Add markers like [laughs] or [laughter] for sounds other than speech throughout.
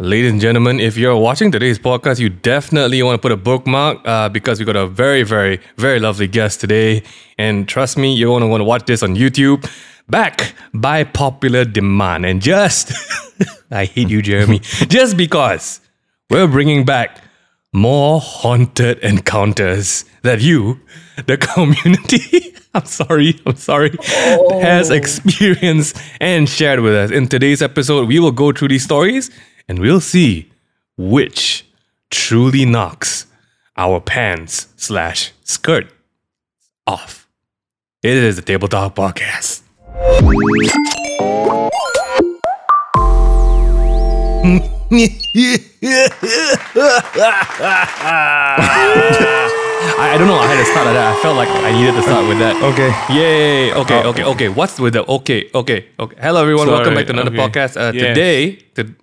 Ladies and gentlemen, if you're watching today's podcast, you definitely want to put a bookmark uh, because we got a very, very, very lovely guest today. And trust me, you're going to want to watch this on YouTube. Back by popular demand. And just, [laughs] I hate you, Jeremy, [laughs] just because we're bringing back more haunted encounters that you, the [laughs] community, I'm sorry, I'm sorry, has experienced and shared with us. In today's episode, we will go through these stories and we'll see which truly knocks our pants slash skirt off. It is the Table Talk Podcast. [laughs] I, I don't know. I had to start at that. I felt like I needed to start with that. Okay. Yay. Okay. Oh. Okay. Okay. What's with the okay? Okay. Okay. Hello, everyone. Welcome Sorry, back to another okay. podcast. Uh, Yes. Today, to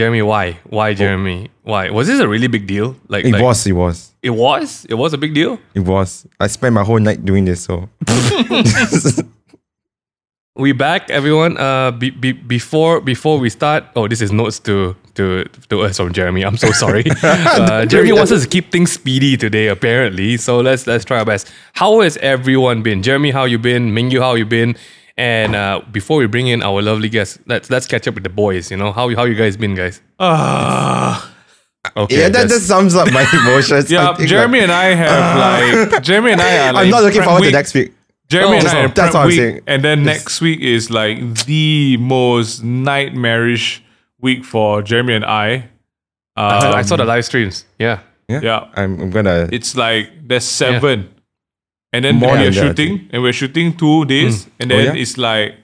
Jeremy, why? Why, Jeremy? Why? Was this a really big deal? Like, It like- was, it was. It was. It was a big deal. It was. I spent my whole night doing this, so [laughs] We back, everyone. Uh, be, be, before before we start. Oh, this is notes to to to us from Jeremy. I'm so sorry. [laughs] uh, Jeremy wants us to keep things speedy today, apparently. So let's let's try our best. How has everyone been? Jeremy, how you been? Mingyu, how you been? And uh, before we bring in our lovely guest, let's let's catch up with the boys. You know how how you guys been, guys? Ah, Okay, yeah, that that's- just sums up my [laughs] emotions. yeah, Jeremy like, and I have like Jeremy and I are [laughs] like I'm not looking forward week. to next week. Jeremy Oh, and I are that's prep what I'm week, saying. and then It's- next week is like the most nightmarish week for Jeremy and I. Um, I saw the live streams. Yeah. Yeah, Yeah. I'm, I'm gonna. It's like there's seven, and then More we are than that, shooting, and we're shooting two days, hmm. and Oh, then yeah? it's like,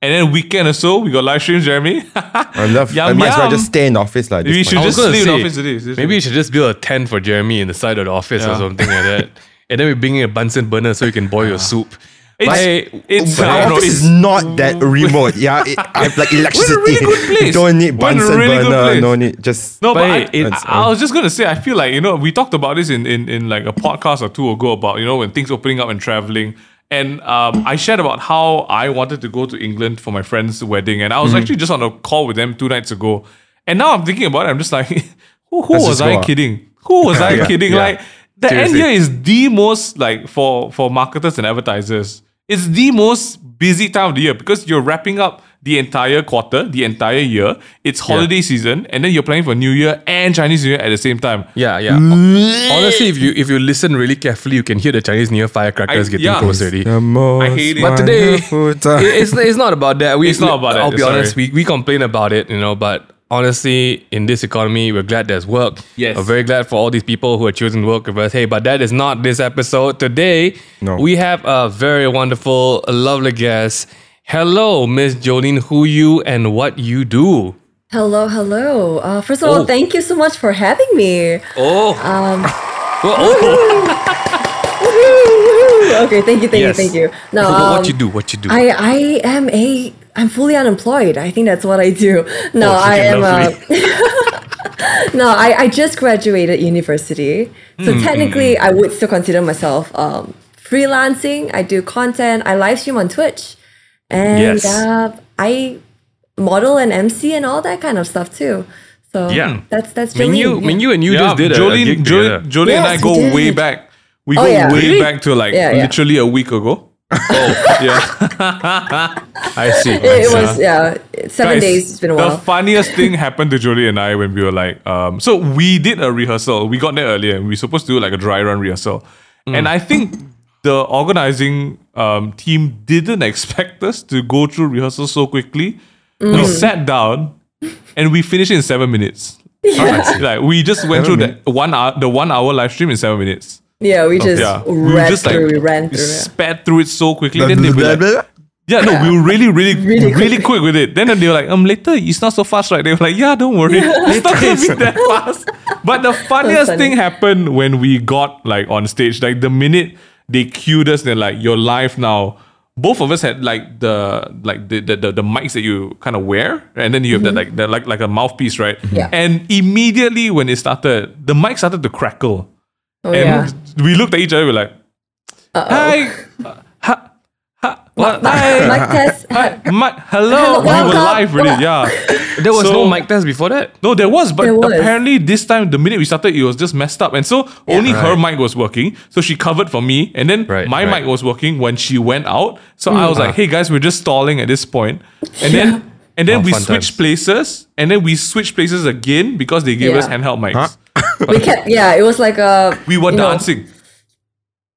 and then weekend or so we got live streams, Jeremy. [laughs] I love. I Yum, might as well just stay in the office like we this. should I was just gonna sleep in the office today. Seriously. Maybe you should just build a tent for Jeremy in the side of the office or something like that. And then we bring in a Bunsen burner so you can boil your soup. It's, Like- it's, But I our know, office it's is not that remote. Yeah, it, I have like [laughs] electricity. really good place. Don't need We're Bunsen really burner. No need. Just No, but, But I, it- it- I, I was just gonna say, I feel like you know we talked about this in, in in like a podcast or two ago about you know when things opening up and traveling, and um, I shared about how I wanted to go to England for my friend's wedding, and I was Mm-hmm. actually just on a call with them two nights ago, and now I'm thinking about it, I'm just like, [laughs] who, who Let's was I go, kidding? Who was I [laughs] Yeah, kidding? yeah. Like the Seriously. end year is the most like for for marketers and advertisers. It's the most busy time of the year because you're wrapping up the entire quarter, the entire year. It's holiday season, and then you're planning for New Year and Chinese New Year at the same time. Yeah, yeah. Honestly, if you if you listen really carefully, you can hear the Chinese New Year firecrackers I- getting yeah. close already. the most hate it. But today, [laughs] it- it's, it's not about that. We, It's not about that. I'll be sorry. honest. We, we complain about it, you know, but honestly, in this economy, we're glad there's work. Yes. We're very glad for all these people who are choosing to work with us. Hey, but that is not this episode. Today, No. we have a very wonderful, lovely guest. Hello, Miss Jolene, who you and what you do. Hello, hello. Uh, first of Oh. all, thank you so much for having me. Oh. Um, [laughs] Well, oh. [laughs] woohoo, woohoo. okay, thank you, thank Yes. you, thank you. No, what um, you do? What you do? I I am a I'm fully unemployed. I think that's what I do. No, Oh, I am. lovely. Uh, [laughs] no, I, I just graduated university, so Hmm, technically I would still consider myself um, freelancing. I do content. I live stream on Twitch, and Yes. uh, I model and MC and all that kind of stuff too. So Yeah. that's that's Ming Jolene, you, yeah. Ming you and you just did a, a Jolene, gig Jolene, together. Jolene and I go way back. We Oh, go yeah. way Really? back to like Yeah, yeah. literally a week ago. Oh, yeah. [laughs] I see. It, it was yeah, seven Guys, days. It's been a while. The funniest [laughs] thing happened to Jolie and I when we were like, um, so we did a rehearsal. We got there earlier and we were supposed to do like a dry run rehearsal. Mm. And I think the organizing um, team didn't [laughs] expect us to go through rehearsal so quickly. Mm. We sat down and we finished in seven minutes. like we just went through the one hour, the one hour live stream in seven minutes. Yeah, we just Yeah, ran through. we ran we through. yeah. sped through it so quickly. Then they were like, yeah, no, we were really, really, really, Really quick. quick with it. Then they were like, um, later it's not so fast, right? They were like, yeah, don't worry, [laughs] it's not gonna be that fast. But the funniest thing happened when we got like on stage. Like the minute they cued us, they're like, you're live now. Both of us had like the like the the, the, the mics that you kind of wear, and then you have that like the, like like a mouthpiece, right? Yeah. And immediately when it started, the mic started to crackle, Oh and yeah. we looked at each other, we're like, hi, uh, [laughs] ha, ha, What? [laughs] Mic test. had- Mi- hello, Hello, we were welcome. live already. Yeah. [laughs] There was no mic test before that. No, there was, but There was. apparently this time the minute we started, it was just messed up, and so only her mic was working. So she covered for me, and then Right, my right. mic was working when she went out. So I was Mm. like, "Hey guys, we're just stalling at this point," and then and then Oh, we switched times. places, and then we switched places again because they gave us handheld mics. We kept, yeah, it was like a. We were you know, dancing.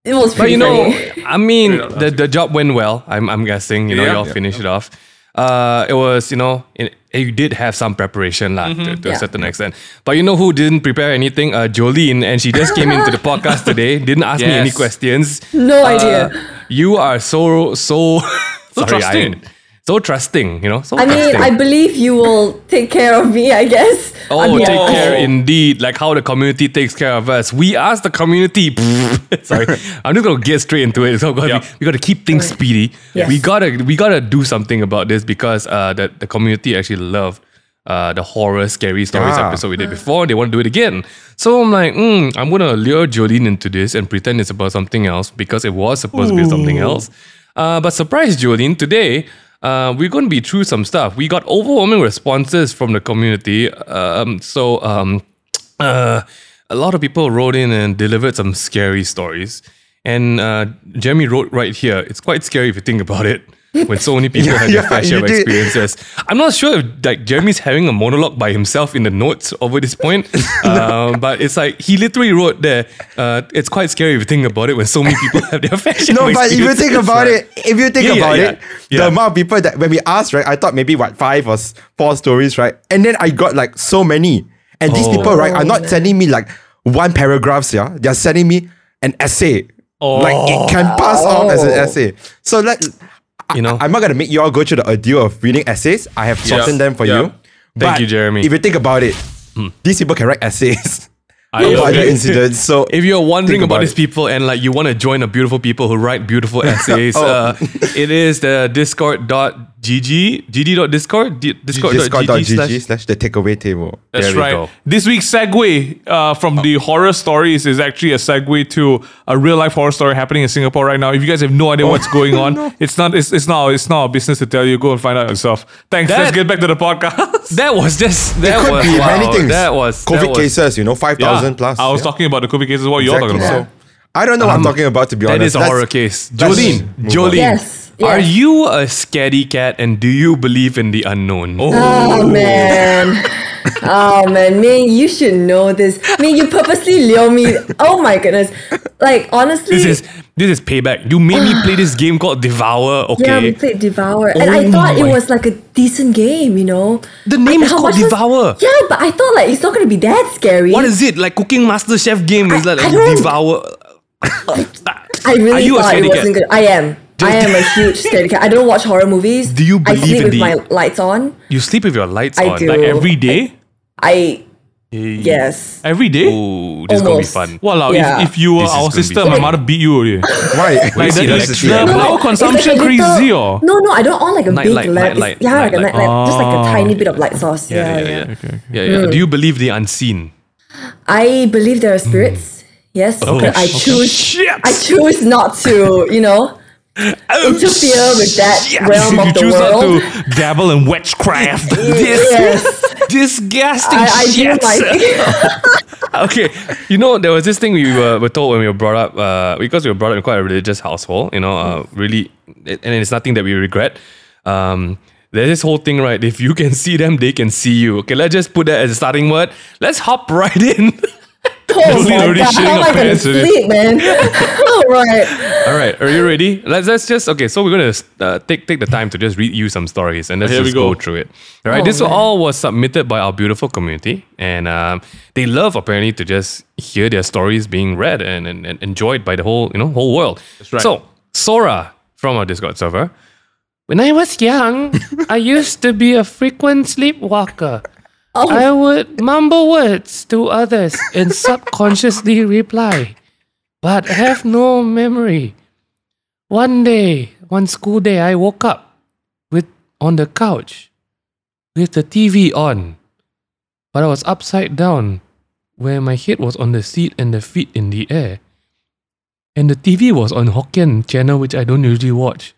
it was But you know, funny. I mean, the, the job went well. I'm, I'm guessing. You know, Yeah. y'all Yeah. finished it off. Uh, it was, you know, it, you did have some preparation lah, to, to a Yeah. certain extent. But you know who didn't prepare anything? Uh, Jolene, and she just came into the [laughs] podcast today. Didn't ask me any questions. No Uh, idea. You are so so [laughs] sorry, trusting. I- so trusting. You know, so I mean, trusting. I believe you will take care of me, I guess. Oh, I mean, take I- care indeed. Like how the community takes care of us. We ask the community. [laughs] Sorry, I'm just gonna get straight into it. So we, Yeah. we got to keep things speedy. Yes. We gotta we gotta do something about this because uh, the the community actually loved uh, the horror scary stories Ah. episode we did before. They want to do it again. So I'm like, mm, I'm gonna lure Jolene into this and pretend it's about something else because it was supposed to be something else. Uh, but surprise, Jolene, today uh, we're going to be through some stuff. We got overwhelming responses from the community. Um, so um, uh, a lot of people wrote in and delivered some scary stories. And uh, Jeremy wrote right here, it's quite scary if you think about it. When so many people Yeah, have their yeah, fair share of experiences. I'm not sure if like Jeremy's having a monologue by himself in the notes over this point. [laughs] um, but it's like he literally wrote there, uh, it's quite scary if you think about it when so many people [laughs] have their fair share No, but if you think about it, if you think Yeah, about it, the amount of people that when we asked, right, I thought maybe what five or four stories, right, and then I got like so many, and these Oh. people, right, are not sending me like one paragraphs, yeah, they're sending me an essay. Like it can pass off as an Oh. essay. So let You know? I'm not gonna make you all go through the ordeal of reading essays. I have Yeah. shortened them for Yeah. you. Thank But you, Jeremy. If you think about it, these people can write essays. [laughs] I about the [laughs] incidents. So If you're wondering about, about these people and like you want to join the beautiful people who write beautiful [laughs] essays, Oh. uh, it is the discord.gg, gg.discord, di- discord.gg discord.gg slash slash the takeaway table. That's There we right. go. This week's segue uh, from the horror stories is actually a segue to a real life horror story happening in Singapore right now. If you guys have no idea what's going [laughs] on, it's not it's, it's not it's not our business to tell you. Go and find out yourself. Thanks. That- Let's get back to the podcast. That was just that It could was be wow, many things. That was COVID that was, cases, you know, 5,000 plus. I was Yeah. talking about the COVID cases. What you're talking Exactly. about? I don't know what I'm um, talking about to be That honest. is a horror case. Jolene. Jolene, Yes, are you a scaredy cat and do you believe in the unknown? Oh, oh man. Oh man, man, you should know this. I mean, you purposely lure me. Oh my goodness. Like honestly, This is this is payback. You made me play this game called Devour. Okay? Yeah, we played Devour, and I Oh thought it was like a decent game. You know, The name Like, is called much was- Devour. Yeah, but I thought like it's not gonna be that scary. what is it like? Cooking Master Chef game is I- like I don't- Devour. I really Are you a thought it wasn't good. I am. I am a [laughs] huge scaredy cat. I don't watch horror movies. Do you believe I believe sleep in with the- my lights on. You sleep with your lights I on. do. Like Like every day? I yes. Every day? Ooh, this is gonna be Almost. fun. Wow, Yeah. if, if you were This is our gonna be sister, fun. my mother beat you already. [laughs] Why? Like see the, that? the, Let's see the that. power It's consumption like a little- crazy. Or? No, no, I don't on like a Night big light, lamp. It's- light, yeah, like a night night light. lamp, just like a Oh. tiny bit of light source. Yeah, yeah, yeah. yeah. yeah. yeah, yeah. Do hmm. you believe the unseen? I believe there are spirits. Yes, Oh, but I choose. Shit. I choose not to. You know, interfere with that realm of you the choose world. not to dabble in witchcraft. [laughs] this Yes, Disgusting I, I do shit. my. [laughs] okay, you know there was this thing we were, were told when we were brought up uh, because we were brought up in quite a religious household. You know, uh, really, and it's nothing that we regret. Um, there's this whole thing, right? If you can see them, they can see you. Okay, let's just put that as a starting word. Let's hop right [laughs] in. Oh Julie my already god, shitting how am her I gonna sleep, man? [laughs] All right. All right, are you ready? Let's let's just okay. So we're gonna uh, take take the time to just read you some stories and let's Here we just go. go. through it. All right, Oh, this man. all was submitted by our beautiful community, and um, they love apparently to just hear their stories being read and, and, and enjoyed by the whole you know whole world. That's right. So Sora from our Discord server. When I was young, [laughs] I used to be a frequent sleepwalker. Oh, I would mumble words to others and [laughs] subconsciously reply, but have no memory. One day, one school day, I woke up with on the couch with the TV on, but I was upside down, where my head was on the seat and the feet in the air. And the TV was on Hokkien channel, which I don't usually watch.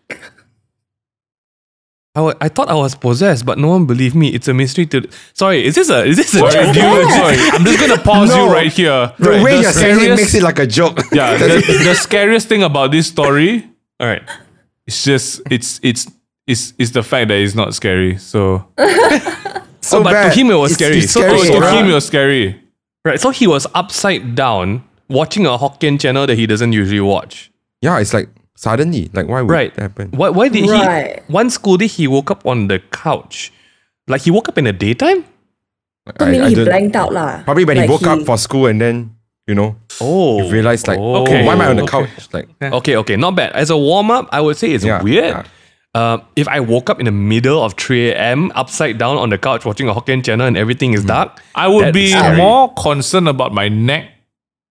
I, thought I was possessed, but no one believed me. It's a mystery to. Sorry, is this a is this a Sorry, joke? dude, [laughs] sorry. I'm just gonna pause No. you right here. The Right, way the you're saying it makes it like a joke. [laughs] Yeah, the, the scariest thing about this story All right. it's just it's it's it's it's the fact that it's not scary. So [laughs] so Oh, but to bad. him it was It's- scary. it's oh, So- oh, scary, to right? him it was scary. Right. So he was upside down watching a Hokkien channel that he doesn't usually watch. Yeah, it's like suddenly, like why would Right. that happen? Why, why did Right. he? One school day he woke up on the couch. Like he woke up in the daytime? So I- maybe I he blanked out lah. Probably when Like he woke up for school and then you know Oh. he realized like, Oh. okay, why am I on the Okay. couch? Like, Okay, okay, not bad. As a warm up, I would say it's Yeah, weird. yeah. Uh, if I woke up in the middle of 3 a.m. upside down on the couch watching a Hokkien channel and everything is dark, I would That's be scary. more concerned about my neck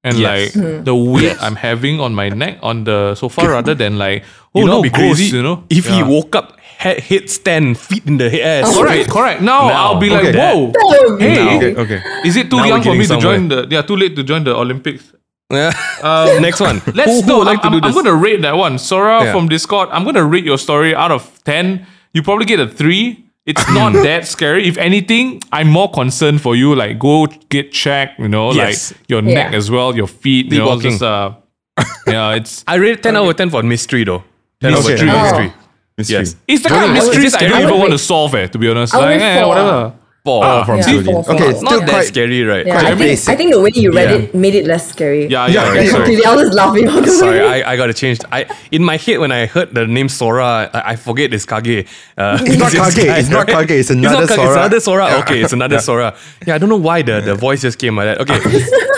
and Yes. like the weight I'm having on my neck on the sofa rather than like oh you know, no be ghosts, crazy. you know. if he woke up head, headstand, feet in the air, Correct, correct. Now, Now. I'll be like, Okay. whoa. Oh, Hey, okay, okay. is it too Now young for me getting to join the? Yeah, too late to join the Olympics. Yeah. Um, [laughs] Next one. Let's who, who no. would like I'm, to do I'm, this? I'm gonna rate that one. Sora Yeah. from Discord. I'm gonna rate your story out of ten. You probably get a three. It's not [coughs] that scary. If anything, I'm more concerned for you. Like, go get checked. You know, Yes. like your neck Yeah. as well, your feet. You know, Sleepwalking. just uh, [laughs] yeah. It's I rate 10 out of 10 for mystery though. 10 out of Mystery. 10 Oh. mystery. Mystery. Yes. it's the kind of Is it mysteries I don't even want to solve. Eh, to be honest, I would like rate eh, four. whatever. Four. Oh, from Yeah. Jolene. Four, four. Okay, It's still not that quite scary, right? Yeah, Quite I think basic. I think the way you read Yeah. it made it less scary. Yeah, [laughs] Yeah, yeah. yeah, sorry. I was laughing all the Sorry, way. I, I gotta change. I in my head when I heard the name Sora, I, I forget it's Kage. Uh, It's [laughs] not Kage, guy, it's not [laughs] Kage, it's another Kage, It's Sora. another Sora. Yeah. Okay, it's another Sora. Yeah, I don't know why the, the voice just came like that. Okay,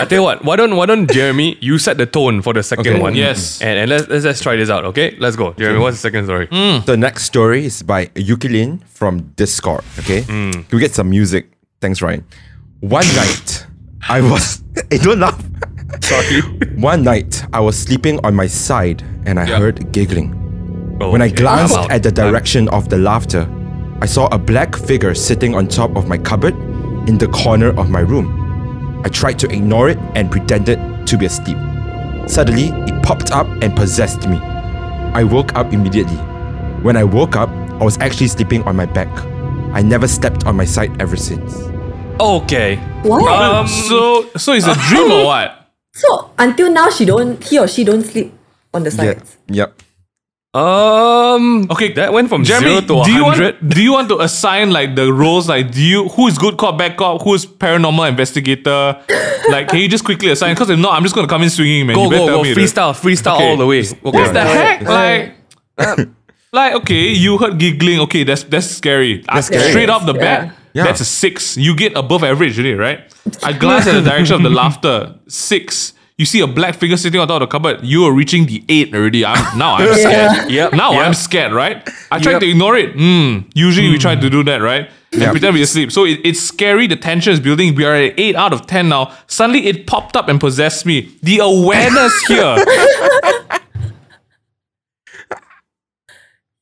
I tell you what. Why don't why don't Jeremy you set the tone for the second Okay. one? Yes. and, and let's, let's let's try this out. Okay, let's go. Jeremy, what's the second story? The next story is by Yukilin from Discord. Okay, Hmm. Can we get some music. Thanks, Ryan. One night, I was. [laughs] hey, don't laugh. Sorry. [laughs] One night, I was sleeping on my side and I Yeah. heard giggling. Oh, when I glanced at the direction of the laughter, I saw a black figure sitting on top of my cupboard in the corner of my room. I tried to ignore it and pretended to be asleep. Suddenly, it popped up and possessed me. I woke up immediately. When I woke up, I was actually sleeping on my back. I never slept on my side ever since. Okay. What? Um, So, so it's a [laughs] dream or what? so until now, she don't, he or she don't sleep on the Yeah, sides. yep. Um. Okay, that went from Jeremy, zero to do you hundred. want do you want to assign like the roles like do you who is good cop bad cop who's paranormal investigator [laughs] like can you just quickly assign because if not I'm just gonna come in swinging man Go you better go tell go! me the- Freestyle, freestyle Okay. all the way. Okay. what the heck Right. like like okay you heard giggling okay that's that's scary That's scary. straight off the bat Yeah. Yeah. that's a six you get above average really right I [laughs] glance at the direction of the laughter six you see a black figure sitting on top of the cupboard you are reaching the eight already I'm now I'm [laughs] scared Yep. now yep. I'm scared, right? I tried Yep. to ignore it. Mm, usually we try to do that, right? And pretend we're asleep. So it, it's scary. The tension is building. We are at 8 out of 10 now. Suddenly it popped up and possessed me. The awareness here [laughs]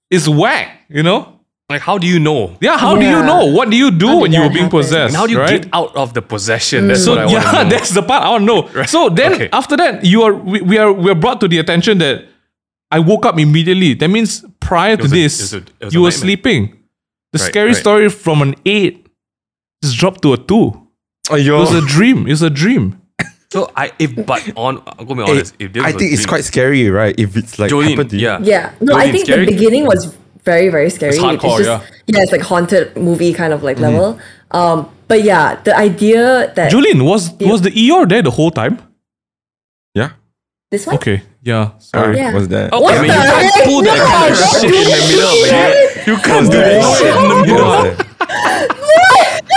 is whack, you know? Like, how do you know? Yeah, how do you know? What do you do How when you were being happen? possessed? And how do you right? get out of the possession? That's So what I yeah, know. that's the part I want to know. So then Okay. after that, you are we, we are we are brought to the attention that I woke up immediately. That means prior to was a- it this, was a- it was you were sleeping. The Right, scary right. story from an eight just dropped to a two. Oh, It was a dream. It was a dream. So I, if but on, I'm gonna be Hey, honest. If this I was think it's dream- quite scary, right? If it's like Jolene, happened to you. yeah, Yeah. No, Jolene, I think scary? the beginning was very, very scary. It's hardcore, just, yeah. it's like haunted movie kind of like level. Um, but yeah, the idea that Jolene, was was the ER there the whole time? Yeah. this one, Okay. Yeah. Sorry. Yeah. Was that? Okay, What I mean, the you can't heck? pull that No, kind of don't shit in the middle of it. You can't do that shit in the middle. was [laughs] that?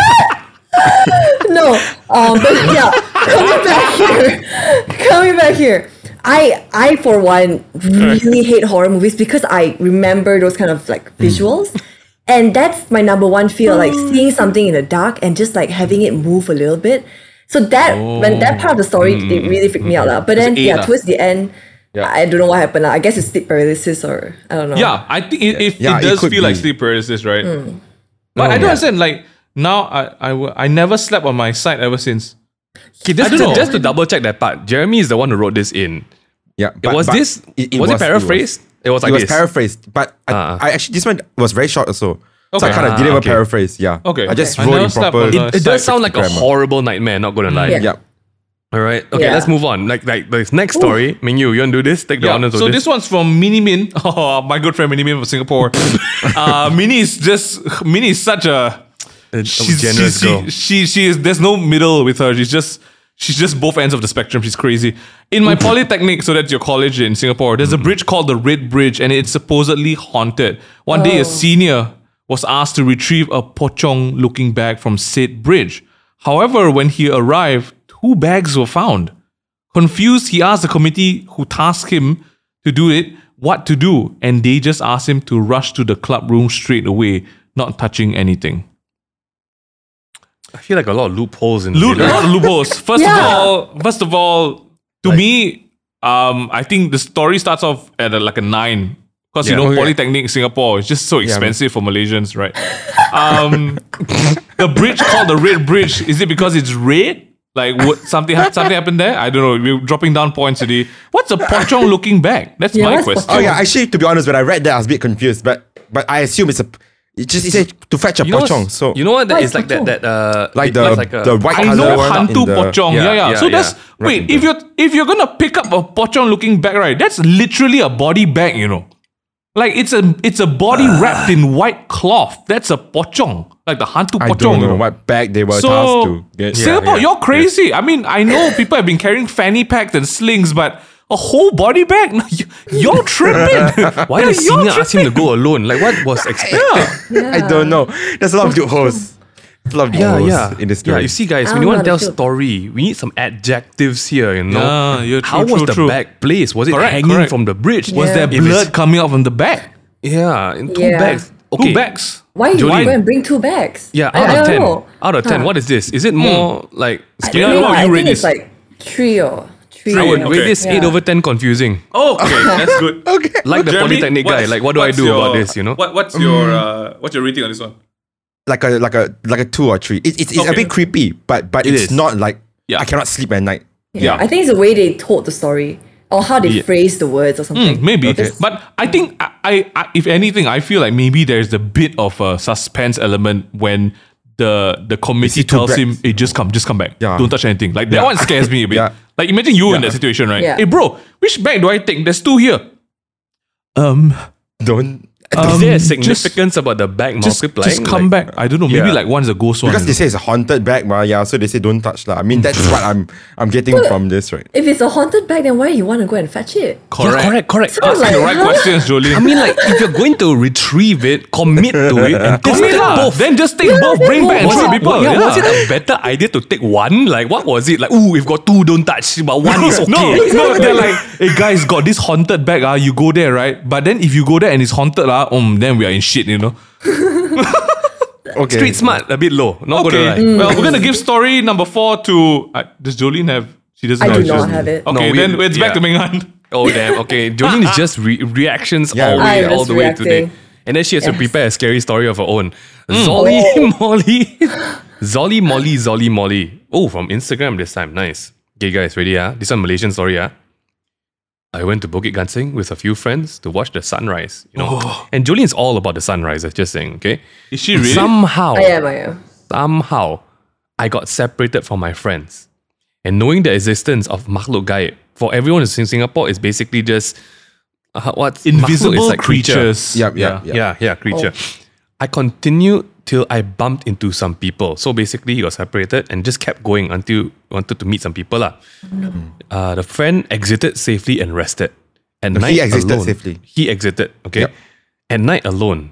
no. Um, but yeah, coming back [laughs] here, coming back here. I, I for one, really hate horror movies because I remember those kind of like visuals. And that's my number one fear, like seeing something in the dark and just like having it move a little bit. So that when that part of the story, it really freaked me out. lah. But then yeah, lah. towards the end, yeah. I don't know what happened. lah. I guess it's sleep paralysis or I don't know. Yeah, I think it, if Yeah, it it does could feel like sleep paralysis, right? Hmm. But I don't yeah. understand. Like now, I, I, I never slept on my side ever since. Okay, just, I just to double check that part, Jeremy is the one who wrote this in. Yeah. it was this was it, paraphrased? It was like it was this. paraphrased, but I, Ah. I actually this one was very short also. So I kind of Ah, didn't even okay. paraphrase. Yeah. Okay. I just I wrote never in proper. It, it does sound like a horrible nightmare. Not gonna lie. Yeah. yeah. All right. Okay. Yeah. Let's move on. Like like this next story. Mingyu, you want to do this? Take the Yeah. honors So of this one's from Mini Min. [laughs] Oh, my good friend Mini Min from Singapore. [laughs] uh, Mini is just Mini is such a A she's, generous she's- girl. She, she she is there's no middle with her. She's just she's just both ends of the spectrum. She's crazy. In my polytechnic, so that's your college in Singapore, there's a bridge called the Red Bridge, and it's supposedly haunted. One day, a senior was asked to retrieve a pocong looking bag from said bridge. However, when he arrived, two bags were found. Confused, he asked the committee who tasked him to do it what to do, and they just asked him to rush to the club room straight away, not touching anything. I feel like a lot of loopholes in Loop, a lot of loopholes. [laughs] First Yeah. of all, first of all, to me, um, I think the story starts off at a, like a nine. Because you know, Okay. Polytechnic Singapore is just so expensive for Malaysians, right? Um, the bridge called the Red Bridge. Is it because it's red? Like what something ha- something happened there? I don't know. We're dropping down points today. What's a pocong looking back? That's Yeah, my what's question. Oh yeah, actually, to be honest, when I read that, I was a bit confused, but but I assume it's a. It just it said to fetch a You know, pocong. So you know what? That What is is like that that uh like the looks like a- the white I color know one hantu in the- pocong. Yeah, Yeah, yeah. yeah, So that's yeah. wait. Right If you're if you're gonna pick up a pocong looking bag, right? That's literally a body bag. You know, like it's a it's a body [sighs] wrapped in white cloth. That's a pocong, like the hantu I don't you know know. what bag they were tasked to get. Singapore, yeah, you're crazy. I mean, I know people have been carrying fanny packs and slings, but a whole body bag? No, you, you're tripping. [laughs] Why did you're ask him to go alone? Like what was expected? I don't know. There's a lot of loopholes. There's a lot of Yeah, loopholes yeah. in this Yeah, you see, guys, I when you want to tell how to feel. story, we need some adjectives here, you know? Yeah, yeah, How true, was true, the true. bag placed? Was it Correct, hanging correct. from the bridge? Was there If it's- blood coming out from the bag? Yeah, in two Yeah. bags. Okay. Two bags. Why you Jolene. go and bring two bags? Yeah, out I of don't 10. know. Out of 10, Huh. what is this? Is it hmm. more like I, Yeah, don't know, what I you rate think it's like three or three. I would or- rate Okay. this 8 over 10 confusing. Oh, okay, that's good. [laughs] okay. Like the Jeremy, Polytechnic guy. Like, what do I do your- about this, you know? What, what's your uh, what's your rating on this one? Like a like a like a two or three. It, it's it's a bit creepy, but but It it's is. not like Yeah. I cannot sleep at night. Yeah. Yeah. I think it's the way they told the story or how they Yeah. phrase the words or something. Mm, maybe, Okay. but I think I, I, I, if anything, I feel like maybe there's a bit of a suspense element when the the committee see two tells him, bags. "Hey, just come, just come back. Yeah. Don't touch anything." Like that Yeah. one scares me a bit. [laughs] Yeah. Like imagine you in that situation, right? Yeah. Hey, bro, which bag do I take? There's two here. Um, Don't is there a Um, just- significance about the bag just, multiplying? just come Like- back. I don't know. Maybe Yeah. like one's a ghost one. because they know. say it's a haunted bag, ma, yeah. So they say don't touch lah. I mean that's what I'm I'm getting from this, right? If it's a haunted bag, then why do you want to go and fetch it? correct, Yeah, correct, correct. Sounds Asking the right huh? questions, Jolene. I mean, like, if you're going to retrieve it, commit to it, and [laughs] Commit take lah. both. Then just take both. Bring back and was it, people. yeah, yeah. was it a better idea to take one? Like, what was it? Like, ooh, we've got two, don't touch, but one is [laughs] okay. No, no, they're [laughs] like, hey guys, got this haunted bag. Ah, you go there, right? But then if you go there and it's haunted, ah, um, then we are in shit, you know. [laughs] Okay. Street smart, a bit low. Not Okay. gonna lie. Well, we're gonna give story number four to. Uh, does Jolene have? She doesn't. I have do not doesn't- have it. Okay, No, we- then it's back to Minghan. Oh damn. Okay, [laughs] Jolene is just re- reactions Yeah. all the way, I'm all just the way today, and then she has to prepare a scary story of her own. Zolly [laughs] Molly, Zolly Molly, Zolly Molly. Oh, from Instagram this time. Nice. Okay, guys, ready? Ah, this one Malaysian story. Ah. I went to Bukit Gasing with a few friends to watch the sunrise. You know, and Jolene's all about the sunrise. I'm just saying. Okay. Is she really? Somehow, I am, I am. somehow I got separated from my friends. And knowing the existence of makhluk gaib for everyone in Singapore is basically just uh, what's makhluk Invisible is like creature. creatures. Yep, yep, Yeah, yep. yeah, creature. I continued till I bumped into some people. So basically, he got separated and just kept going until wanted to meet some people. lah. Uh, the friend exited safely and rested. At No, night he exited alone, safely. He exited. Okay. Yep. At night alone,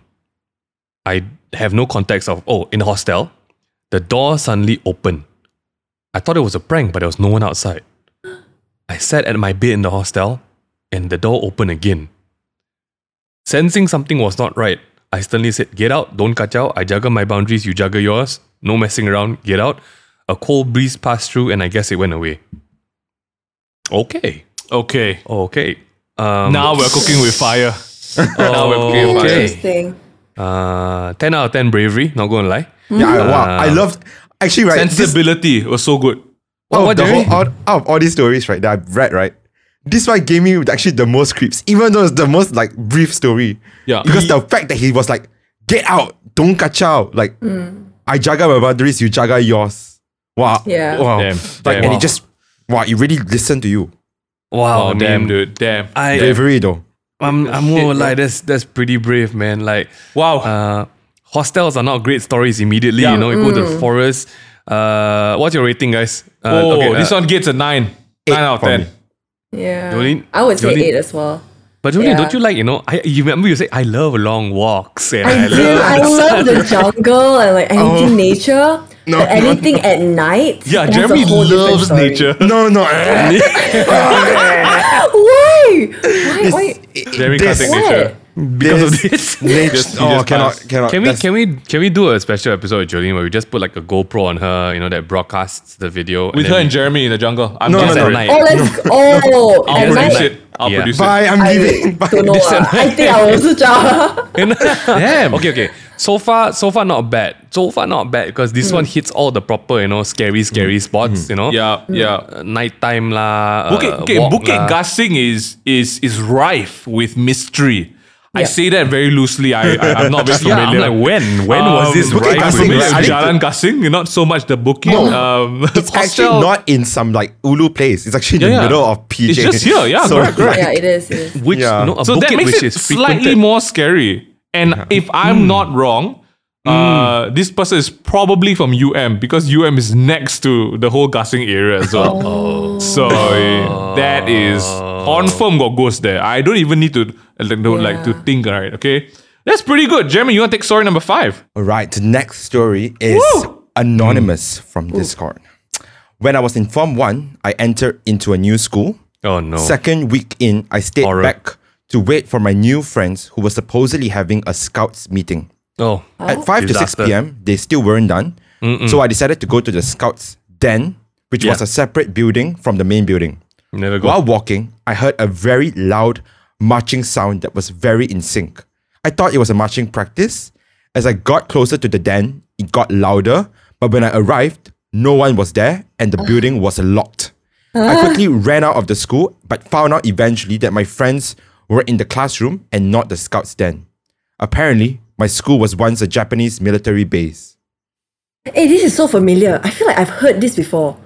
I have no context of oh in the hostel, the door suddenly opened. I thought it was a prank, but there was no one outside. I sat at my bed in the hostel, and the door opened again. Sensing something was not right, I sternly said, Get out, don't kacau. I jaga my boundaries, you jaga yours. No messing around, get out. A cold breeze passed through, and I guess it went away. Okay. Okay. Okay. Um, Now we're cooking with fire. [laughs] now we're cooking with fire. Interesting. Uh, 10 out of 10 bravery, not gonna lie. Yeah, I, wow. I loved actually right. this- Sensibility was so good. What- oh, what the whole, out, out of all these stories, right, that I've read, right, this one gave me actually the most creeps, even though it's the most like brief story. Yeah. Because He- the fact that he was like, get out, don't kacau. Like, I jaga my boundaries, you jaga yours. Wow. Yeah. Wow. Damn, Like, damn. and Wow. he just, wow, he really listened to you. Wow, Oh, I damn, mean, dude. Damn. I, Bravery though. I'm, I'm more bro. like that's that's pretty brave, man. Like, Wow. uh, hostels are not great stories immediately. Yeah. You know, you go to the forest. Uh, what's your rating, guys? Uh, oh, okay, this uh, one gets a nine. Nine out of ten. me. Yeah. Jolene- I would say Jolene- eight as well. But Jolene, Yeah. don't you like, you know, I, you remember you say, I love long walks. And I I, do. love I [laughs] love the jungle and like oh. anything nature. No, but anything at night. Yeah, that's a Jeremy loves nature. No, no. [laughs] [laughs] Why? Why? Why? Jeremy can't This- take What? nature. Because of this. [laughs] Nature- Just- oh, just cannot, cannot. Can we can we can we do a special episode with Jolene where we just put like a GoPro on her, you know, that broadcasts the video With then her we- and Jeremy in the jungle. I'm No, just no, at no. Oh, let's. Oh, [laughs] I'll at produce night. it. I'll Yeah. produce it. Bye, I'm I leaving. Bye. don't know. ah. I think I will switch out. Damn. Okay, okay. So far, so far not bad. So far not bad because this one hits all the proper, you know, scary, scary spots. You know, Yeah, yeah. Uh, nighttime lah. Bukit, uh, okay, Bukit lah. Gasing is is is rife with mystery. I Yeah. say that very loosely. I, I am not very [laughs] Yeah, I'm familiar. like when when was Um, this Bukit right? I'm right? I with think Jalan Gasing, not so much the Bukit. Um, [laughs] It's actually not in some like Ulu place. It's actually in Yeah, the yeah. middle of PJ. It's just here, yeah, [laughs] correct, correct. yeah, it is. It is. Which Yeah. you a So that makes which it is slightly more scary. And if I'm not wrong, uh, this person is probably from UM because UM is next to the whole Gasing area as well. So uh, that is confirm got ghost there. I don't even need to like, to, like to think. Right? Okay, that's pretty good. Jeremy, you want to take story number five? All right, the next story is anonymous mm. from Discord. When I was in Form 1, I entered into a new school. Oh no. Second week in, I stayed Horror. back to wait for my new friends who were supposedly having a scouts meeting. oh. At 5 to 6 p.m., they still weren't done. So I decided to go to the scouts den, which was a separate building from the main building. Never go. While walking, I heard a very loud marching sound that was very in sync. I thought it was a marching practice. As I got closer to the den, it got louder, but when I arrived, no one was there and the building was locked. I quickly ran out of the school, but found out eventually that my friends were in the classroom and not the scouts den. Apparently, my school was once a Japanese military base. Hey, this is so familiar. I feel like I've heard this before.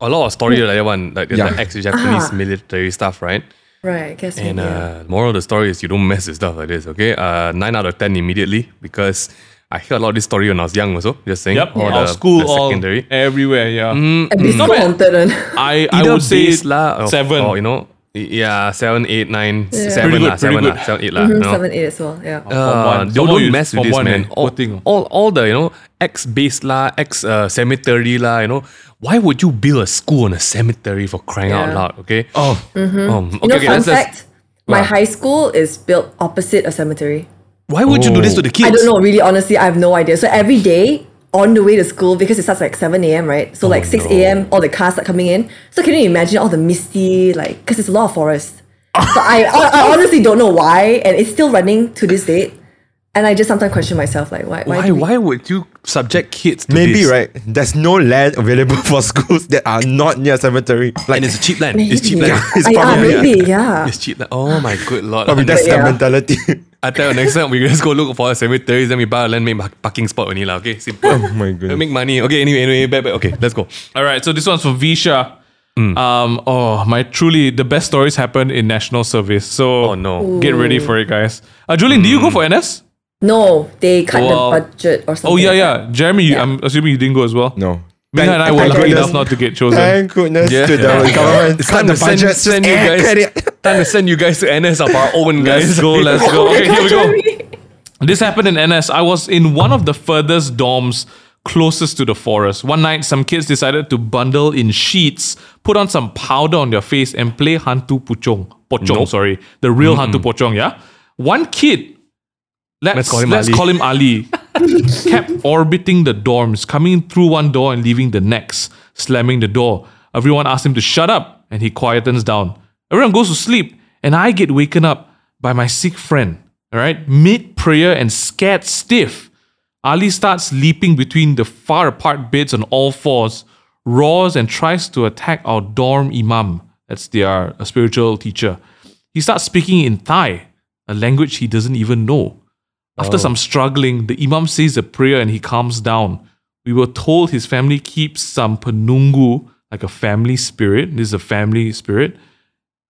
A lot of story like that one, like Yeah. the ex-Japanese Ah. military stuff, right? Right, I guess. And maybe, yeah. uh, moral of the story is you don't mess with stuff like this, okay? Uh, nine out of ten immediately because I heard a lot of this story when I was young also. Just saying. Yep, Or our the- school, the all secondary. everywhere. Yeah, And this Not haunted one. I I would say base lah, or, seven. or you know, yeah, seven, eight, nine, Yeah. seven Pretty good, lah, pretty seven good. seven, eight lah. Mhm, you know? Seven, eight as well. Yeah. Uh, one. don't, Some don't you- mess with this, man. eh? All, thing. all, all the you know ex base lah, ex uh, cemetery lah. You know, why would you build a school on a cemetery for crying out loud? Okay. Oh, Um, okay, You know, okay, fun let's just- fact. My Wow. high school is built opposite a cemetery. Why would you do this to the kids? I don't know, really, honestly, I have no idea. So every day on the way to school, because it starts like 7 a.m., right? So like 6 a.m., all the cars start coming in. So can you imagine all the misty, like, because it's a lot of forest. so I, I, I honestly don't know why, and it's still running to this date. And I just sometimes question myself, like, why? Why? Why? we- Why would you subject kids to maybe this? right. There's no land available for [laughs] schools that are not near cemetery. Like And it's a cheap land. Maybe. It's cheap land. [laughs] It's I, probably- maybe, yeah. It's cheap land. Oh my good lord. probably that's Yeah. the mentality. [laughs] I tell you, next time we just go look for a cemetery, then we buy a land, make a parking spot only lah. Okay, simple. oh my goodness. Make money. Okay, anyway, anyway, back, back. Okay, let's go. All right, so this one's for Visha. Hmm. Um, oh, my truly the best stories happen in national service. So Oh, no. Hmm. get ready for it, guys. Uh, Jolene, do you go for NS? No, they cut Wow. the budget or something. Oh yeah, like yeah. Jeremy, you- Yeah. I'm assuming you didn't go as well. No. Mika and I were thank lucky enough not to get chosen. Thank goodness Yeah. to the [laughs] Yeah. government. It's cut time to send, budget. send you Eh, guys. credit. Time to [laughs] send you guys to NS of our own guys. Let's go, let's [laughs] go. Okay, here we go. This happened in NS. I was in one of the furthest dorms closest to the forest. One night, some kids decided to bundle in sheets, put on some powder on their face, and play Hantu Puchong. Pocong, Nope. sorry. The real Hantu Pocong, yeah? One kid, let's, Let's call him let's Ali. call him Ali, [laughs] kept orbiting the dorms, coming through one door and leaving the next, slamming the door. Everyone asked him to shut up, and he quietens down. Everyone goes to sleep, and I get waken up by my sick friend, all right, mid prayer and scared stiff. Ali starts leaping between the far apart beds on all fours, roars and tries to attack our dorm imam, That's their uh, spiritual teacher. He starts speaking in Thai, a language he doesn't even know. After some struggling, the Imam says a prayer and he calms down. We were told his family keeps some penunggu, like a family spirit. This is a family spirit.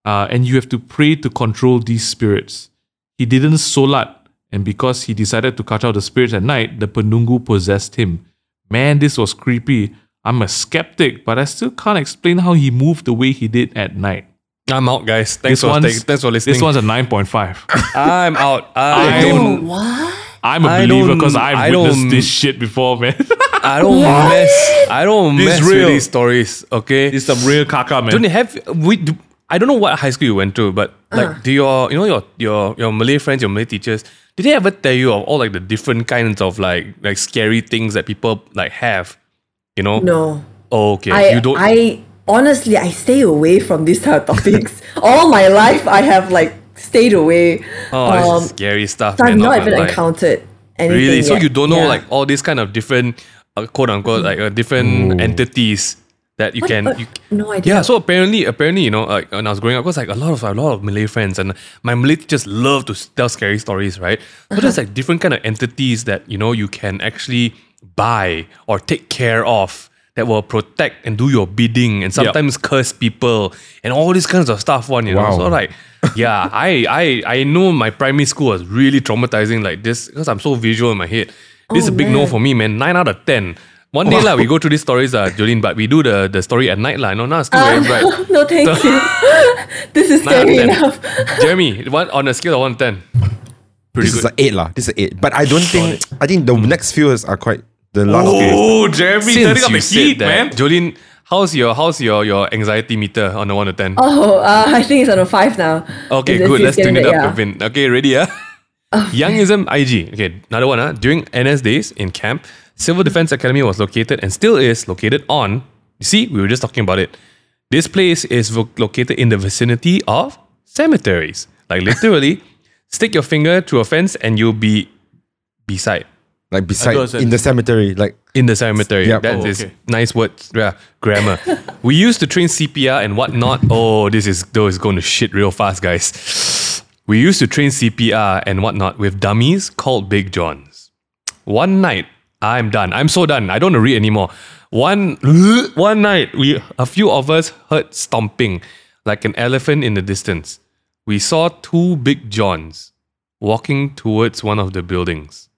Uh, and you have to pray to control these spirits. He didn't solat, and because he decided to cut out the spirits at night, the penunggu possessed him. Man, this was creepy. I'm a skeptic, but I still can't explain how he moved the way he did at night. I'm out, guys. Thanks for one's- take, thanks for listening. This one's a 9.5. [laughs] I'm out. I I'm- don't. What? I'm a I believer because I've I witnessed this shit before, man. [laughs] I don't mess. I don't This mess real. with these stories. Okay. it's some real caca, man. don't you have we? Do, I don't know what high school you went to, but like, do your you know your your your Malay friends, your Malay teachers, did they ever tell you of all like the different kinds of like like scary things that people like have? You know? No. Okay. I you don't. I honestly I stay away from these type of topics. [laughs] All my life I have like stayed away. oh, um, scary stuff. so I've not even gonna encountered anything. Really? So yet. you don't know Yeah. like all these kind of different uh, quote unquote like uh, different entities that you What- can. what? You, no idea. Yeah, so apparently, apparently, you know, like when I was growing up, because like a lot of a lot of Malay friends and my Malay just love to tell scary stories, right? So there's uh-huh. like different kind of entities that you know you can actually buy or take care of that will protect and do your bidding and sometimes curse people and all these kinds of stuff. One, you know, so like, [laughs] yeah, I I I know my primary school was really traumatizing like this because I'm so visual in my head. This is a Oh, big no for me, man. Nine out of ten. One day, lah, we go through these stories, uh, Jolene, but we do the, the story at night, lah. No, now it's still very bright. no, thank you. [laughs] [laughs] this is Nine out of scary enough. [laughs] Jeremy, what on a scale of one to ten? Pretty This is good. an eight lah. This is an eight. But I don't think I think the next few are quite the last few. oh, Jeremy turning up the heat, man. Jolene, how's your how's your your anxiety meter on a one to ten? Oh, uh, I think it's on a five now. okay, It's- good. it's Let's tune it there, up, yeah. Kevin. Okay, ready, yeah. Youngism IG. Okay, another one. Huh? During NS days in camp, Civil Defense Academy was located and still is located on. You see, we were just talking about it. This place is vo- located in the vicinity of cemeteries. Like literally, [laughs] stick your finger through a fence and you'll be beside Like beside thought it said- in the cemetery. Like in the cemetery. Yep. That Oh, is okay. nice words. Yeah, grammar. [laughs] we used to train CPR and whatnot. Oh, this is though is going to shit real fast, guys. We used to train CPR and whatnot with dummies called Big Johns. One night, I'm done. I'm so done. I don't want to read anymore. One one night, we a few of us heard stomping like an elephant in the distance. We saw two Big Johns walking towards one of the buildings.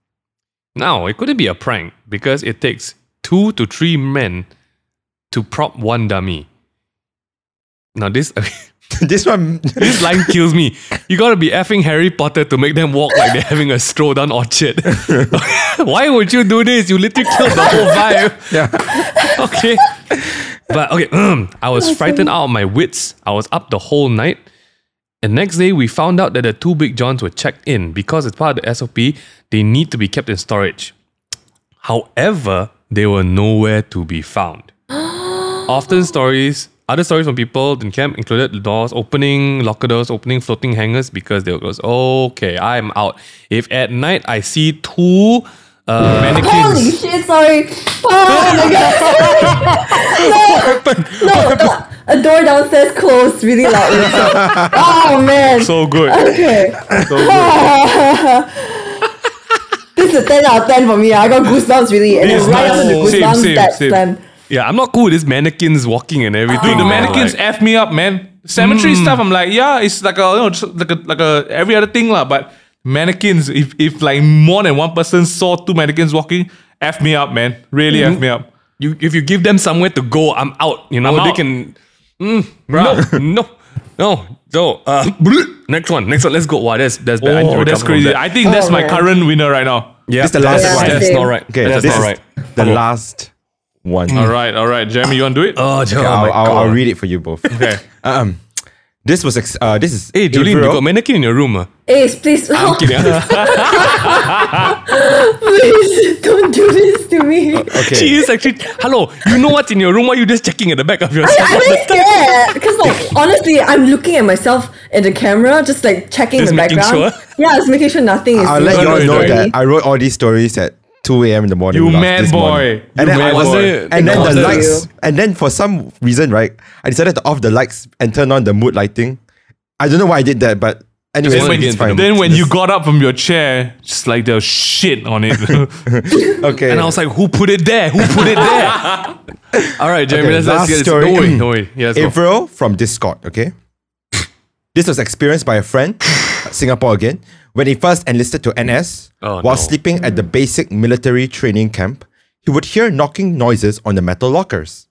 Now, it couldn't be a prank because it takes two to three men to prop one dummy. Now, this [laughs] [laughs] this one this line kills me. You gotta be effing Harry Potter to make them walk like they're having a stroll down Orchard. [laughs] Why would you do this? You literally killed the whole vibe. yeah. [laughs] Okay. But okay, [clears throat] I was oh frightened out of my wits. I was up the whole night. And next day, we found out that the two big johns were checked in because it's part of the SOP. They need to be kept in storage. However, they were nowhere to be found. [gasps] Often stories, other stories from people in camp included the doors opening, locker doors opening, floating hangers because they were closed. Okay, I'm out. If at night I see two uh, mannequins. Holy shit! Sorry. Oh my god. [laughs] no, no, no. A door downstairs closed really loudly. So. [laughs] Oh man. So good. okay. [laughs] this is a 10 out of 10 for me. I got goosebumps really. And then right nice. after the goosebumps, same, that's same. Then. Yeah, I'm not cool with these mannequins walking and everything. Dude, the man. mannequins Like, f me up, man. Cemetery stuff, I'm like, yeah, it's like a you know, just like a like a every other thing lah. But mannequins, if if like more than one person saw two mannequins walking, f me up, man. Really f me up. you, if you give them somewhere to go, I'm out. You know, I'm they out. can. Mm, no, no, no. So, uh, [laughs] next one, next one. Let's go. Wow, that's that's bad. I need to Oh, that's crazy. that. I think that's Oh, my man. current winner right now. yeah, This the last that's, one. That's Yeah, not right. Okay, that's this not is right. the last one. All right, all right, Jeremy, you want to do it? Oh, Joe, Okay, oh I'll, I'll, I'll read it for you both. okay. [laughs] Um, this was ex- uh, this is Hey, Jolene, you got mannequin in your room. Uh? Ace, please. I'm [laughs] kidding. please don't do this to me. Okay. She is actually. Hello, you know what's in your room? Why are you just checking at the back of your I'm really scared because, like, honestly, I'm looking at myself in the camera, just like checking Just the background. sure? Yeah, just making sure nothing is. I'll let you all know that I wrote all these stories at 2 a.m. in the morning. You last- mad this morning. boy. And You then I was boy. and then the lights, and then for some reason, right, I decided to off the lights and turn on the mood lighting. I don't know why I did that, but anyway, wanna When it's fine. then when you got up from your chair, just like there was shit on it. [laughs] okay, And I was like, who put it there? Who put it there? [laughs] All right, Jeremy, Okay, let's, let's last get story. Don't worry, don't. Yeah, let's go. April from Discord, okay? This was experienced by a friend, Singapore again, when he first enlisted to NS. Oh, while no. sleeping at the basic military training camp, he would hear knocking noises on the metal lockers.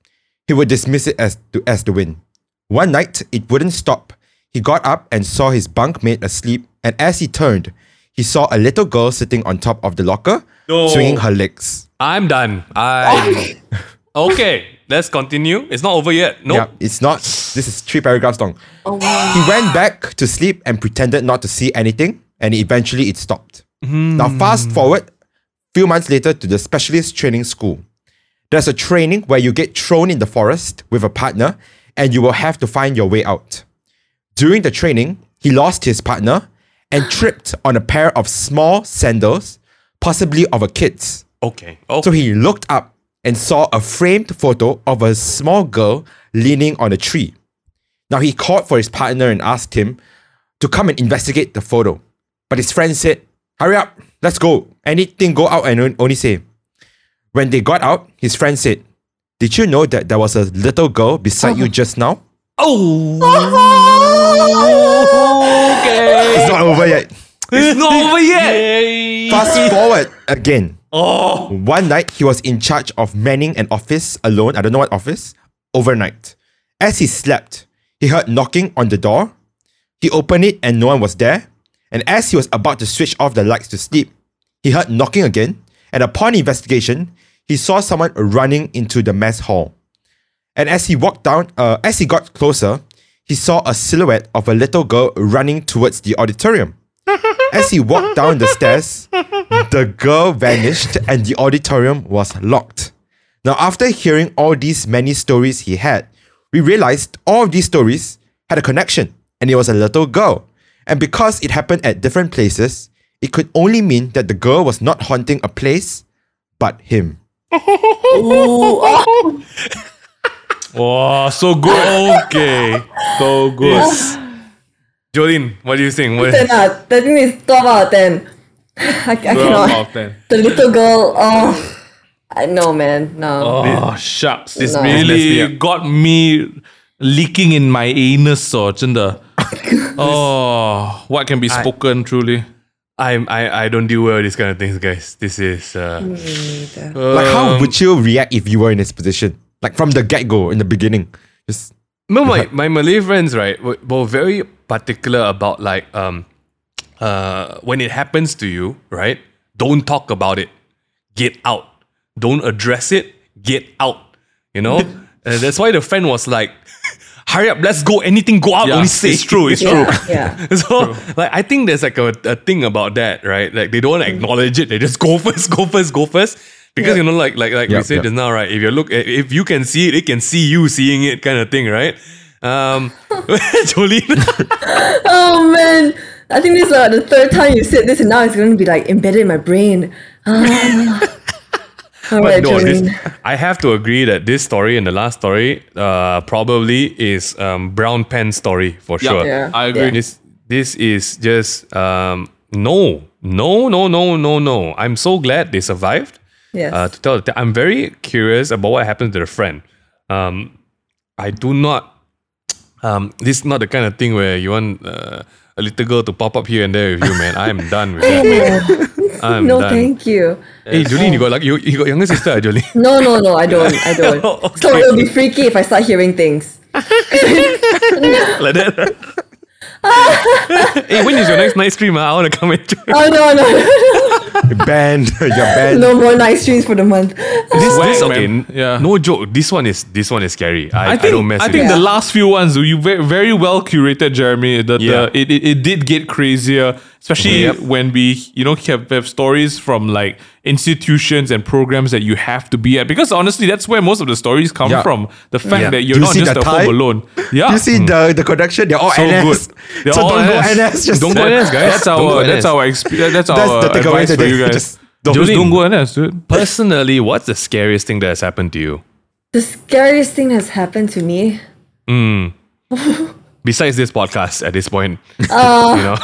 He would dismiss it as, to, as the wind. One night, it wouldn't stop. He got up and saw his bunkmate asleep, and as he turned, he saw a little girl sitting on top of the locker, swinging her legs. I'm done. I. [laughs] okay, let's continue. It's not over yet. Nope. Yeah, it's not. This is three paragraphs long. Oh wow. He went back to sleep and pretended not to see anything, and eventually it stopped. Now, fast forward few months later to the specialist training school. There's a training where you get thrown in the forest with a partner and you will have to find your way out. During the training, he lost his partner and tripped on a pair of small sandals, possibly of a kid's. Okay. Oh. So he looked up and saw a framed photo of a small girl leaning on a tree. Now he called for his partner and asked him to come and investigate the photo. But his friend said, Hurry up, let's go. Anything, go out and only say. When they got out, his friend said, Did you know that there was a little girl beside you just now? oh. okay. [laughs] It's not over yet. It's not over yet. Fast forward again. Oh. One night, he was in charge of manning an office alone. I don't know what office. Overnight. As he slept, he heard knocking on the door. He opened it and no one was there. And as he was about to switch off the lights to sleep, he heard knocking again. And upon investigation, he saw someone running into the mess hall. And as he walked down, uh, as he got closer, he saw a silhouette of a little girl running towards the auditorium. As he walked down the stairs, the girl vanished and the auditorium was locked. Now, after hearing all these many stories he had, we realized all of these stories had a connection and it was a little girl. And because it happened at different places, it could only mean that the girl was not haunting a place, but him. [laughs] oh, so good. Okay. So good. Jolene, what do you think? What, Ten out. I think it's twelve out of ten. [laughs] I, I Twelve cannot. out of ten. The little girl. Oh, I know, man. No. Oh shucks, this No. really Leslie, got me leaking in my anus, oh, 真的. [laughs] oh, what can be spoken truly? I'm, I, I don't deal well with these kind of things, guys. This is. Uh, Like, how would you react if you were in this position? Like, from the get go, in the beginning. Just, No, my, [laughs] my Malay friends, right, were, were very particular about like um uh when it happens to you, right? Don't talk about it. Get out. Don't address it. Get out. You know? [laughs] Uh, that's why the friend was like, [laughs] hurry up, let's go. Anything go out, Yeah, only say. it's true, it's true. Yeah. [laughs] yeah. so like I think there's like a, a thing about that, right? Like they don't acknowledge it. They just go first, go first, go first. Because you know, like like like we said yep. just now, right? If you look, if you can see it, it can see you seeing it, kind of thing, right? Um, [laughs] Jolene, Oh man. I think this is uh, the third time you said this, and now it's going to be like embedded in my brain. Ah. [laughs] All right, no, this, I have to agree that this story and the last story, uh, probably is um brown pen story for Yeah, sure. Yeah. I agree. This this is just um no no no no no no. I'm so glad they survived. Yes. Uh, to tell the t- I'm very curious about what happened to the friend. Um, I do not. Um, this is not the kind of thing where you want uh, a little girl to pop up here and there with you, man. I am done with [laughs] that. man. I'm no, done. thank you. Hey, Jolene, you got like you, you got younger sister, ah, Jolene. No, no, no, I don't. I [laughs] don't. So it'll be freaky if I start hearing things. [laughs] like that. hey, when is your next night stream? ah? I want to come and join. Oh no, no, [laughs] banned. [laughs] You're banned. no more nice streams for the month. This, this Whack, okay, man. Yeah. no joke. This one is this one is scary. I, I, I don't mess I with think it. the last few ones you very, very well curated, Jeremy. The, Yeah. the it, it, it did get crazier, especially Yep. when we you know have, have stories from like institutions and programs that you have to be at. Because honestly, that's where most of the stories come Yeah. from. The fact Yeah. that you're you not see just the a tie? home alone. Yeah, You see the, the connection? They're all So NS. good. They're so all don't NS. go NS. Just Don't go NS, guys. That's Don't our NS. that's our experience. That's That's our the takeaway advice for you guys. Just Just Jolene. don't go NS, dude. Personally, what's the scariest thing that has happened to you? The scariest thing has happened to me. [laughs] Besides this podcast at this point. Uh, [laughs] you know?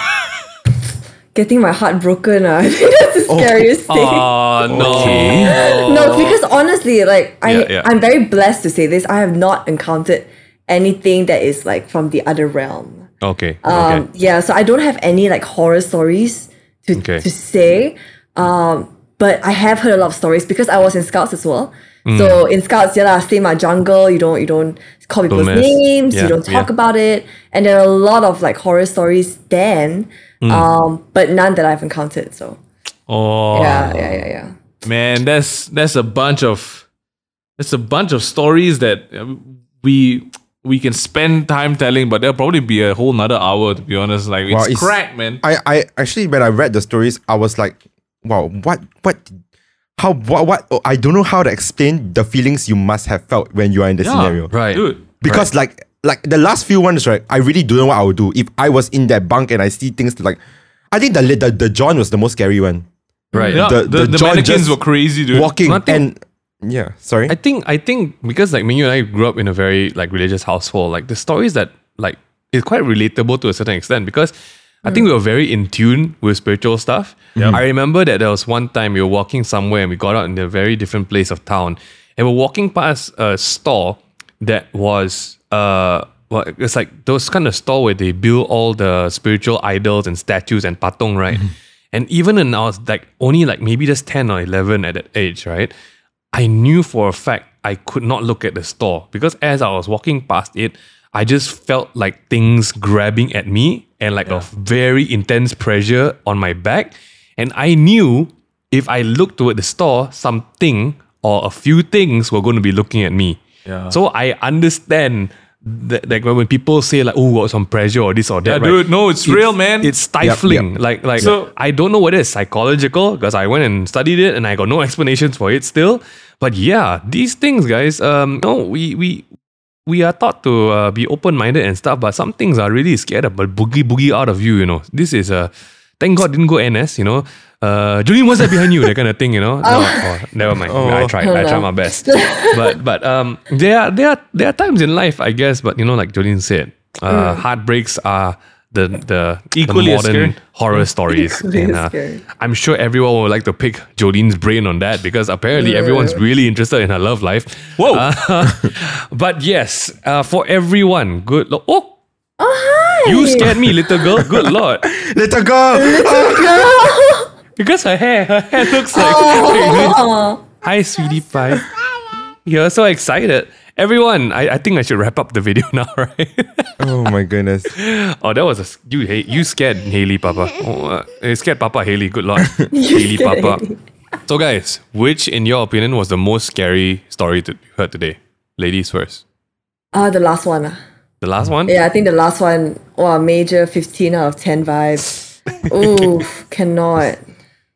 Getting my heart broken. Uh, [laughs] I think that's the scariest thing. Oh no. No, because honestly, like I, Yeah, yeah. I'm very blessed to say this. I have not encountered anything that is like from the other realm. Okay. Um, okay. yeah, so I don't have any like horror stories to Okay. to say. Um, but I have heard a lot of stories because I was in scouts as well. Mm. So in scouts, yeah, lah, stay in my jungle. You don't you don't call people's mess. names. Yeah, you don't talk yeah. about it. And there are a lot of like horror stories then, Mm. um, but none that I've encountered. So Oh yeah, yeah, yeah, yeah. man, that's that's a bunch of that's a bunch of stories that uh, we we can spend time telling, but there'll probably be a whole nother hour to be honest. Like it's, Wow, it's- crack, man. I, I actually when I read the stories, I was like, wow, what what how what what oh, I don't know how to explain the feelings you must have felt when you are in the Yeah, scenario. Right. dude. Because like like the last few ones, right? I really don't know what I would do if I was in that bunk and I see things like. I think the the, the John was the most scary one. Right. Yeah, The- the, the the, mannequins were crazy, dude. Walking Nothing- and yeah, sorry. I think I think because like me and I grew up in a very like religious household, like the stories that like is quite relatable to a certain extent because I think we were very in tune with spiritual stuff. I remember that there was one time we were walking somewhere and we got out in a very different place of town and we're walking past a store that was uh well, it's like those kind of store where they build all the spiritual idols and statues and patong, right? And even when I was like only like maybe just 10 or 11 at that age, right? I knew for a fact I could not look at the store because as I was walking past it, I just felt like things grabbing at me and like a very intense pressure on my back. And I knew if I looked toward the store, something or a few things were going to be looking at me. Yeah. So I understand that like when people say like, oh, got some pressure or this or that. Yeah, right? dude, no, it's real, man. It's stifling. Like like So- I don't know whether it's psychological because I went and studied it and I got no [laughs] explanations for it still. But yeah, these things, guys. Um, no, we we we are taught to uh, be open minded and stuff, but some things are really scared of but boogie boogie out of you. You know, this is a thank God didn't go NS. You know, uh, Jolene, what's that behind you? That kind of thing. You know, no, oh, never mind. I tried. I tried my best. [laughs] but but um, there are there are there are times in life, I guess. But you know, like Jolene said, uh, heartbreaks are the the Equally the modern scary. horror [laughs] stories. And, uh. I'm sure everyone would like to pick Jolene's brain on that because apparently everyone's really interested in her love life. Whoa. Uh, [laughs] but yes, uh, for everyone, good. Lo- oh, Oh hi. you scared me, little girl. Good [laughs] lord. Little girl. Because her hair, her hair looks like. Oh. Hi, sweetie pie. You're so excited. Everyone, I, I think I should wrap up the video [laughs] now, right? oh my goodness. oh, that was a s- you. Hey, you scared Haley, Papa. Oh, uh, you scared Papa Haley. Good lord, [laughs] Haley, Papa. Haley. So, guys, which, in your opinion, was the most scary story to you heard today? Ladies first. Uh, the last one. ah. The last one. Yeah, I think the last one, wow, major 15 out of 10 vibes. [laughs] Ooh, cannot.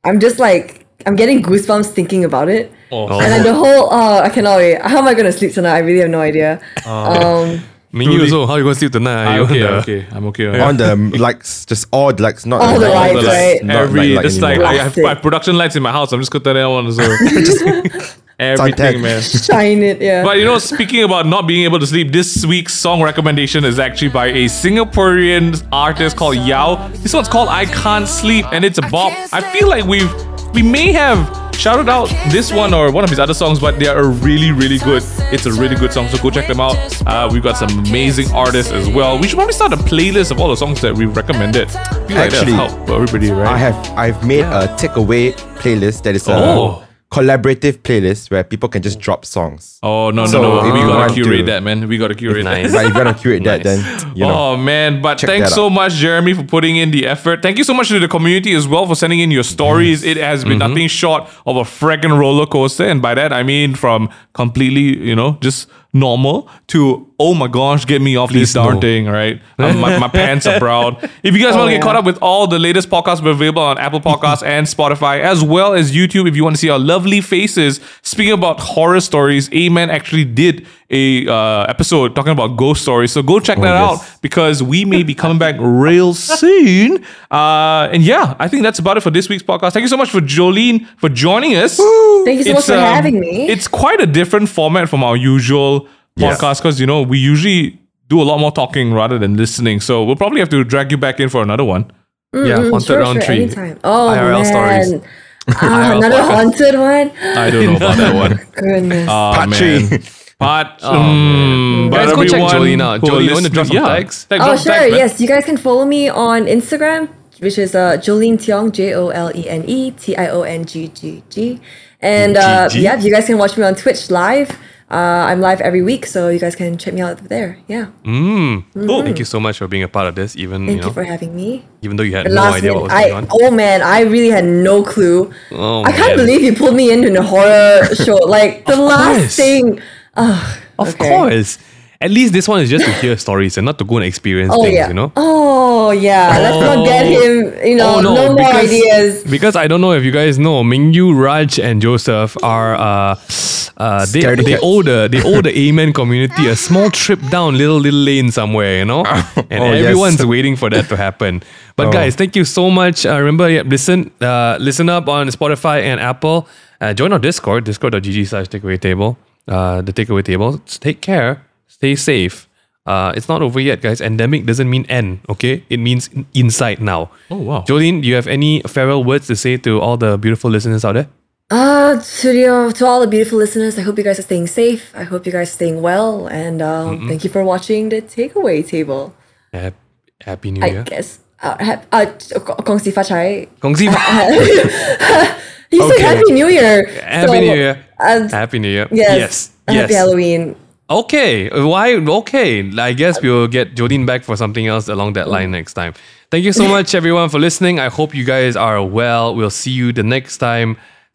I'm just like, I'm getting goosebumps thinking about it. Oh. And then the whole, oh, I cannot wait. How am I going to sleep tonight? I really have no idea. Um, [laughs] Me you also. How are you gonna sleep tonight? I'm You okay, on the- okay. I'm okay. On the likes, just all the likes, not All the like- lights, not right? not Every like just like anymore. I have, Plastic. I have production lights in my house. I'm just gonna turn [laughs] that [laughs] on as well. ten. Everything, man. shine it, yeah. But you know, speaking about not being able to sleep, this week's song recommendation is actually by a Singaporean artist called Yao. This one's called I Can't Sleep, and it's a bop. I feel like we've we may have shouted out this one or one of his other songs, but they are really, really good. It's a really good song, so go check them out. Uh, we've got some amazing artists as well. We should probably start a playlist of all the songs that we've recommended. I feel like that'll help everybody, right? I have I've made a takeaway playlist that is a Oh. Collaborative playlist where people can just drop songs. Oh no no So no! if We you gotta curate to- that, man. We gotta curate Nice. that. But if you gotta curate that, then you know. Oh man, but thanks so much, Jeremy, for putting in the effort. Thank you so much to the community as well for sending in your stories. It has been nothing mm-hmm. short of a friggin' roller coaster, and by that I mean from completely, you know, just normal to oh my gosh, get me off Please this darn no. thing, right? [laughs] Um, my, my pants are brown. If you guys want to get yeah. caught up with all the latest podcasts, we're available on Apple Podcasts and Spotify, as well as YouTube. If you want to see our lovely faces, speaking about horror stories, Amen actually did a uh, episode talking about ghost stories. So go check that yes. out because we may be coming back real soon. Uh, and yeah, I think that's about it for this week's podcast. Thank you so much for Jolene for joining us. Thank you so much for um, having me. It's quite a different format from our usual Yes. podcast because you know we usually do a lot more talking rather than listening. So we'll probably have to drag you back in for another one. yeah, haunted Mm, sure, round sure, three. anytime. Oh IRL man. stories. Ah, [laughs] another podcast. haunted one. I don't know about that one. [laughs] Goodness. [laughs] Oh, Part man. three. Part. Oh, mm, Guys, go check everyone Jolene out. who are Jolene, you wanna drop some yeah. tags? Tag- oh sure, tags, yes. You guys can follow me on Instagram, which is uh, Jolene Tiong, J O L E N E T I O N G G G. And uh, GG. yeah, you guys can watch me on Twitch live. Uh, I'm live every week, so you guys can check me out there. Yeah. Thank you so much for being a part of this, even Thank you know, you for having me. even though you had The no idea what was minute, going I on. oh man, I really had no clue. Oh, I can't believe you pulled me into the horror [laughs] show. Like the last course. thing. Ugh, Of okay. course. At least this one is just to hear stories and not to go and experience Oh things, yeah. you know? Oh yeah. Let's not get him. You know, Oh, no, more because, ideas. Because I don't know if you guys know, Mingyu, Raj, and Joseph are uh, uh they, Scaredy they cats. owe the they owe the Amen community a small trip down little little lane somewhere, you know, [laughs] and Oh, yes. everyone's waiting for that to happen. But Oh. guys, thank you so much. Uh, remember, yeah, listen uh, listen up on Spotify and Apple. Uh, join our Discord, discord.gg slash takeaway table. Uh, the takeaway table. Take care. Stay safe. Uh, it's not over yet, guys. Endemic doesn't mean end, okay? It means in- inside now. Oh, wow. Jolene, do you have any farewell words to say to all the beautiful listeners out there? Uh, to the, to all the beautiful listeners, I hope you guys are staying safe. I hope you guys are staying well, and um, thank you for watching the takeaway table. Hap- Happy New I Year. guess. Uh, hap- uh, Kong Si Fa Chai. Gong xi fa. [laughs] He said Happy New Year. Happy So, New Year. uh, Happy New Year. yes. Yes. Happy yes. Halloween. Okay. Why? Okay. I guess we'll get Jolene back for something else along that line next time. Thank you so [laughs] much, everyone, for listening. I hope you guys are well. We'll see you the next time.